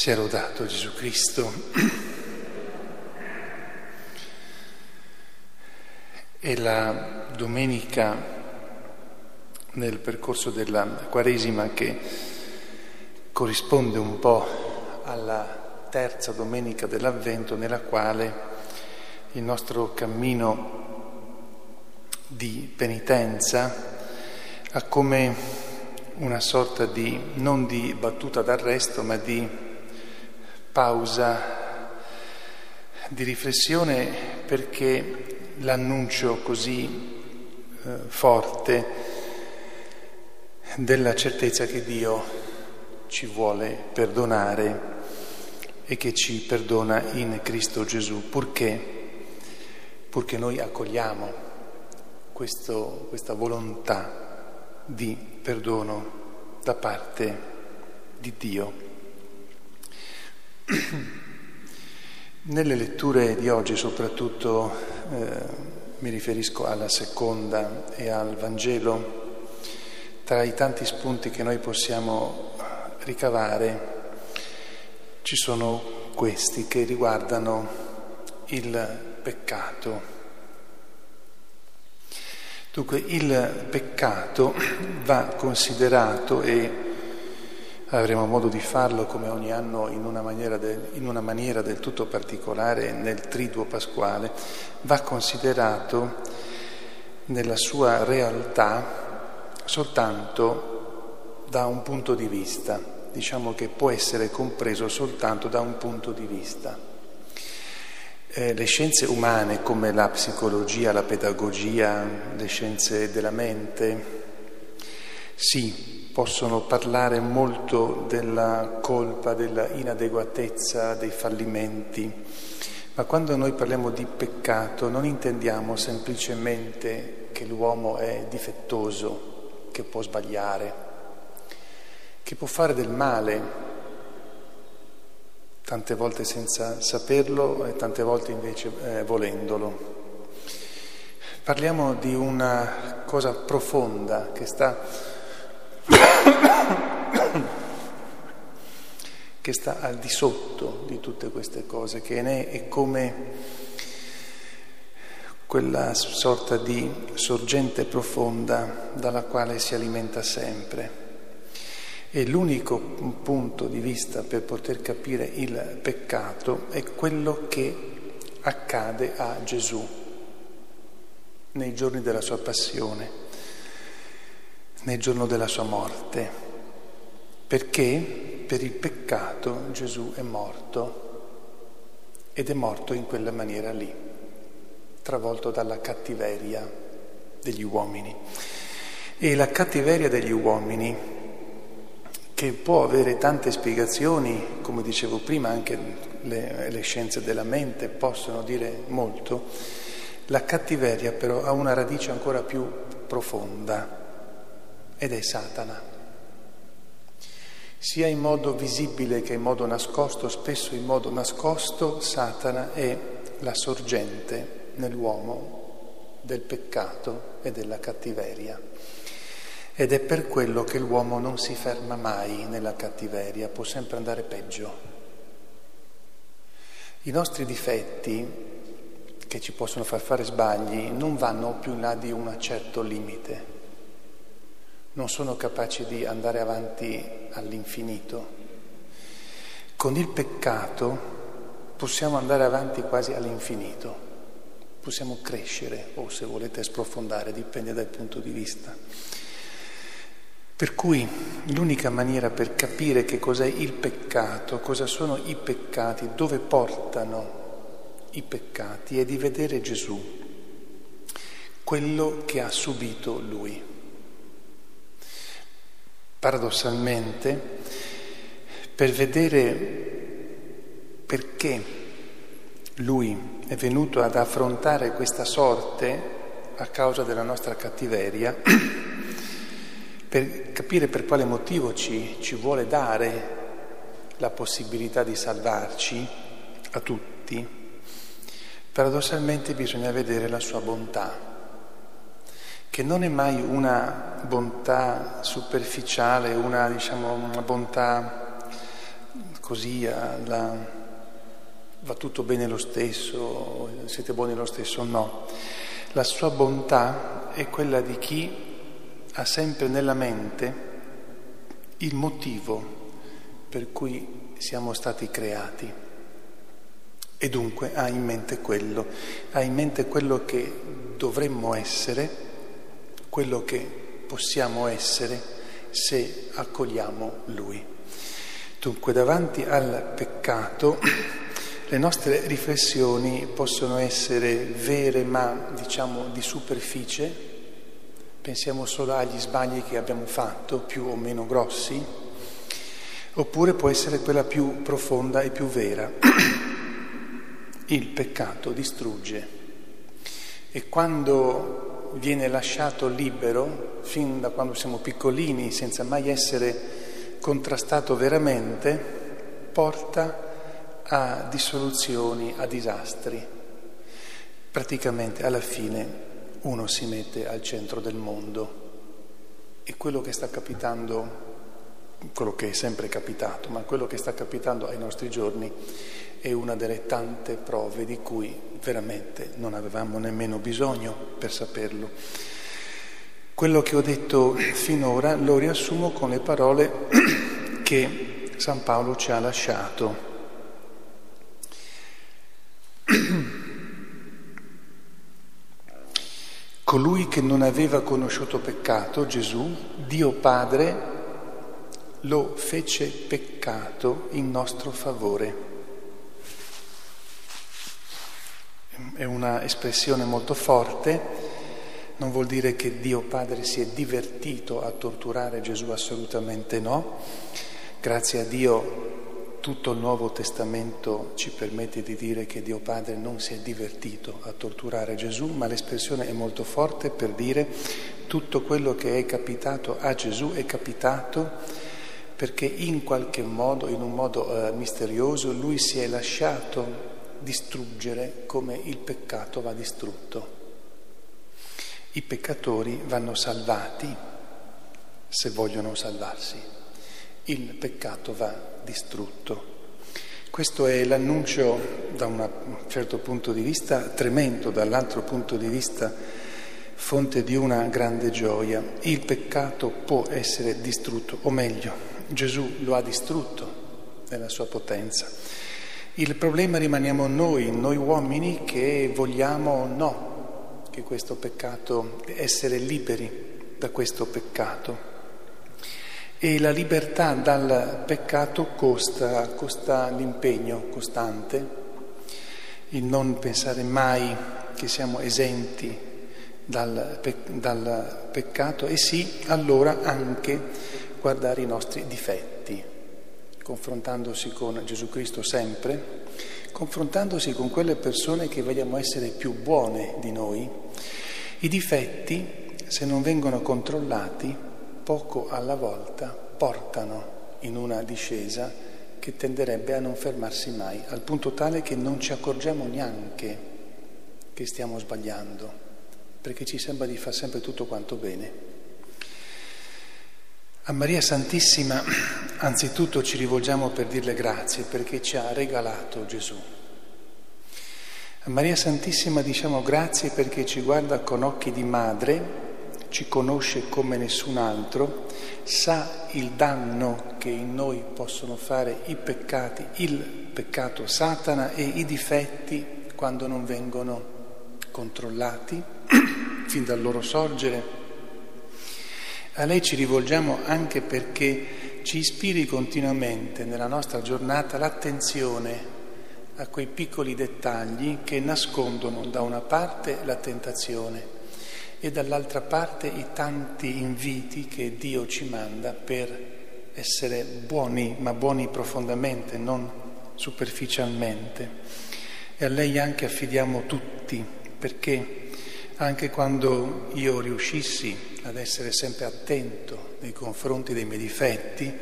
Sia rodato Gesù Cristo. È la domenica nel percorso della Quaresima che corrisponde un po' alla terza domenica dell'Avvento nella quale il nostro cammino di penitenza ha come una sorta di, non di battuta d'arresto, ma di pausa di riflessione perché l'annuncio così eh, forte della certezza che Dio ci vuole perdonare e che ci perdona in Cristo Gesù, purché, purché noi accogliamo questo, questa volontà di perdono da parte di Dio. Nelle letture di oggi soprattutto eh, mi riferisco alla seconda e al Vangelo, tra i tanti spunti che noi possiamo ricavare ci sono questi che riguardano il peccato. Dunque il peccato va considerato e avremo modo di farlo come ogni anno in una, del, in una maniera del tutto particolare nel triduo pasquale, va considerato nella sua realtà soltanto da un punto di vista, diciamo che può essere compreso soltanto da un punto di vista. Eh, le scienze umane come la psicologia, la pedagogia, le scienze della mente, sì, possono parlare molto della colpa, della inadeguatezza, dei fallimenti, ma quando noi parliamo di peccato non intendiamo semplicemente che l'uomo è difettoso, che può sbagliare, che può fare del male, tante volte senza saperlo e tante volte invece eh, volendolo. Parliamo di una cosa profonda che sta che sta al di sotto di tutte queste cose, che è come quella sorta di sorgente profonda dalla quale si alimenta sempre. E l'unico punto di vista per poter capire il peccato è quello che accade a Gesù nei giorni della sua passione nel giorno della sua morte, perché per il peccato Gesù è morto ed è morto in quella maniera lì, travolto dalla cattiveria degli uomini. E la cattiveria degli uomini, che può avere tante spiegazioni, come dicevo prima, anche le, le scienze della mente possono dire molto, la cattiveria però ha una radice ancora più profonda ed è Satana. Sia in modo visibile che in modo nascosto, spesso in modo nascosto, Satana è la sorgente nell'uomo del peccato e della cattiveria. Ed è per quello che l'uomo non si ferma mai nella cattiveria, può sempre andare peggio. I nostri difetti, che ci possono far fare sbagli, non vanno più in là di un certo limite non sono capaci di andare avanti all'infinito. Con il peccato possiamo andare avanti quasi all'infinito, possiamo crescere o se volete sprofondare, dipende dal punto di vista. Per cui l'unica maniera per capire che cos'è il peccato, cosa sono i peccati, dove portano i peccati, è di vedere Gesù, quello che ha subito lui. Paradossalmente, per vedere perché lui è venuto ad affrontare questa sorte a causa della nostra cattiveria, per capire per quale motivo ci, ci vuole dare la possibilità di salvarci a tutti, paradossalmente bisogna vedere la sua bontà che non è mai una bontà superficiale, una, diciamo, una bontà così alla, va tutto bene lo stesso, siete buoni lo stesso, no. La sua bontà è quella di chi ha sempre nella mente il motivo per cui siamo stati creati e dunque ha in mente quello, ha in mente quello che dovremmo essere, quello che possiamo essere se accogliamo Lui. Dunque davanti al peccato le nostre riflessioni possono essere vere ma diciamo di superficie, pensiamo solo agli sbagli che abbiamo fatto, più o meno grossi, oppure può essere quella più profonda e più vera. Il peccato distrugge e quando viene lasciato libero, fin da quando siamo piccolini, senza mai essere contrastato veramente, porta a dissoluzioni, a disastri. Praticamente alla fine uno si mette al centro del mondo e quello che sta capitando, quello che è sempre capitato, ma quello che sta capitando ai nostri giorni è una delle tante prove di cui veramente non avevamo nemmeno bisogno per saperlo. Quello che ho detto finora lo riassumo con le parole che San Paolo ci ha lasciato Colui che non aveva conosciuto peccato, Gesù, Dio Padre, lo fece peccato in nostro favore. È una espressione molto forte, non vuol dire che Dio Padre si è divertito a torturare Gesù, assolutamente no. Grazie a Dio tutto il Nuovo Testamento ci permette di dire che Dio Padre non si è divertito a torturare Gesù, ma l'espressione è molto forte per dire tutto quello che è capitato a Gesù è capitato perché in qualche modo, in un modo eh, misterioso, lui si è lasciato distruggere come il peccato va distrutto. I peccatori vanno salvati se vogliono salvarsi, il peccato va distrutto. Questo è l'annuncio da un certo punto di vista tremendo, dall'altro punto di vista fonte di una grande gioia. Il peccato può essere distrutto, o meglio, Gesù lo ha distrutto nella sua potenza. Il problema rimaniamo noi, noi uomini che vogliamo no che questo peccato, essere liberi da questo peccato. E la libertà dal peccato costa, costa l'impegno costante, il non pensare mai che siamo esenti dal, dal peccato e sì, allora anche guardare i nostri difetti, confrontandosi con Gesù Cristo sempre, confrontandosi con quelle persone che vogliamo essere più buone di noi. I difetti, se non vengono controllati, poco alla volta portano in una discesa che tenderebbe a non fermarsi mai, al punto tale che non ci accorgiamo neanche che stiamo sbagliando, perché ci sembra di fare sempre tutto quanto bene. A Maria Santissima anzitutto ci rivolgiamo per dirle grazie perché ci ha regalato Gesù. A Maria Santissima diciamo grazie perché ci guarda con occhi di madre ci conosce come nessun altro, sa il danno che in noi possono fare i peccati, il peccato Satana e i difetti quando non vengono controllati fin dal loro sorgere. A lei ci rivolgiamo anche perché ci ispiri continuamente nella nostra giornata l'attenzione a quei piccoli dettagli che nascondono da una parte la tentazione e dall'altra parte i tanti inviti che Dio ci manda per essere buoni, ma buoni profondamente, non superficialmente. E a lei anche affidiamo tutti, perché anche quando io riuscissi ad essere sempre attento nei confronti dei miei difetti,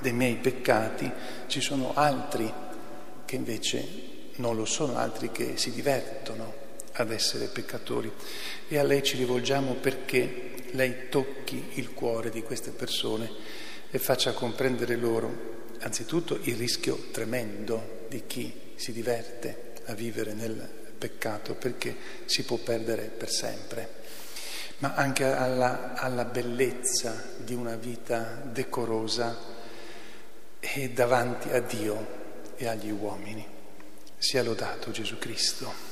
dei miei peccati, ci sono altri che invece non lo sono, altri che si divertono ad essere peccatori. E a lei ci rivolgiamo perché lei tocchi il cuore di queste persone e faccia comprendere loro anzitutto il rischio tremendo di chi si diverte a vivere nel peccato perché si può perdere per sempre, ma anche alla, alla bellezza di una vita decorosa e davanti a Dio e agli uomini. Sia lodato Gesù Cristo.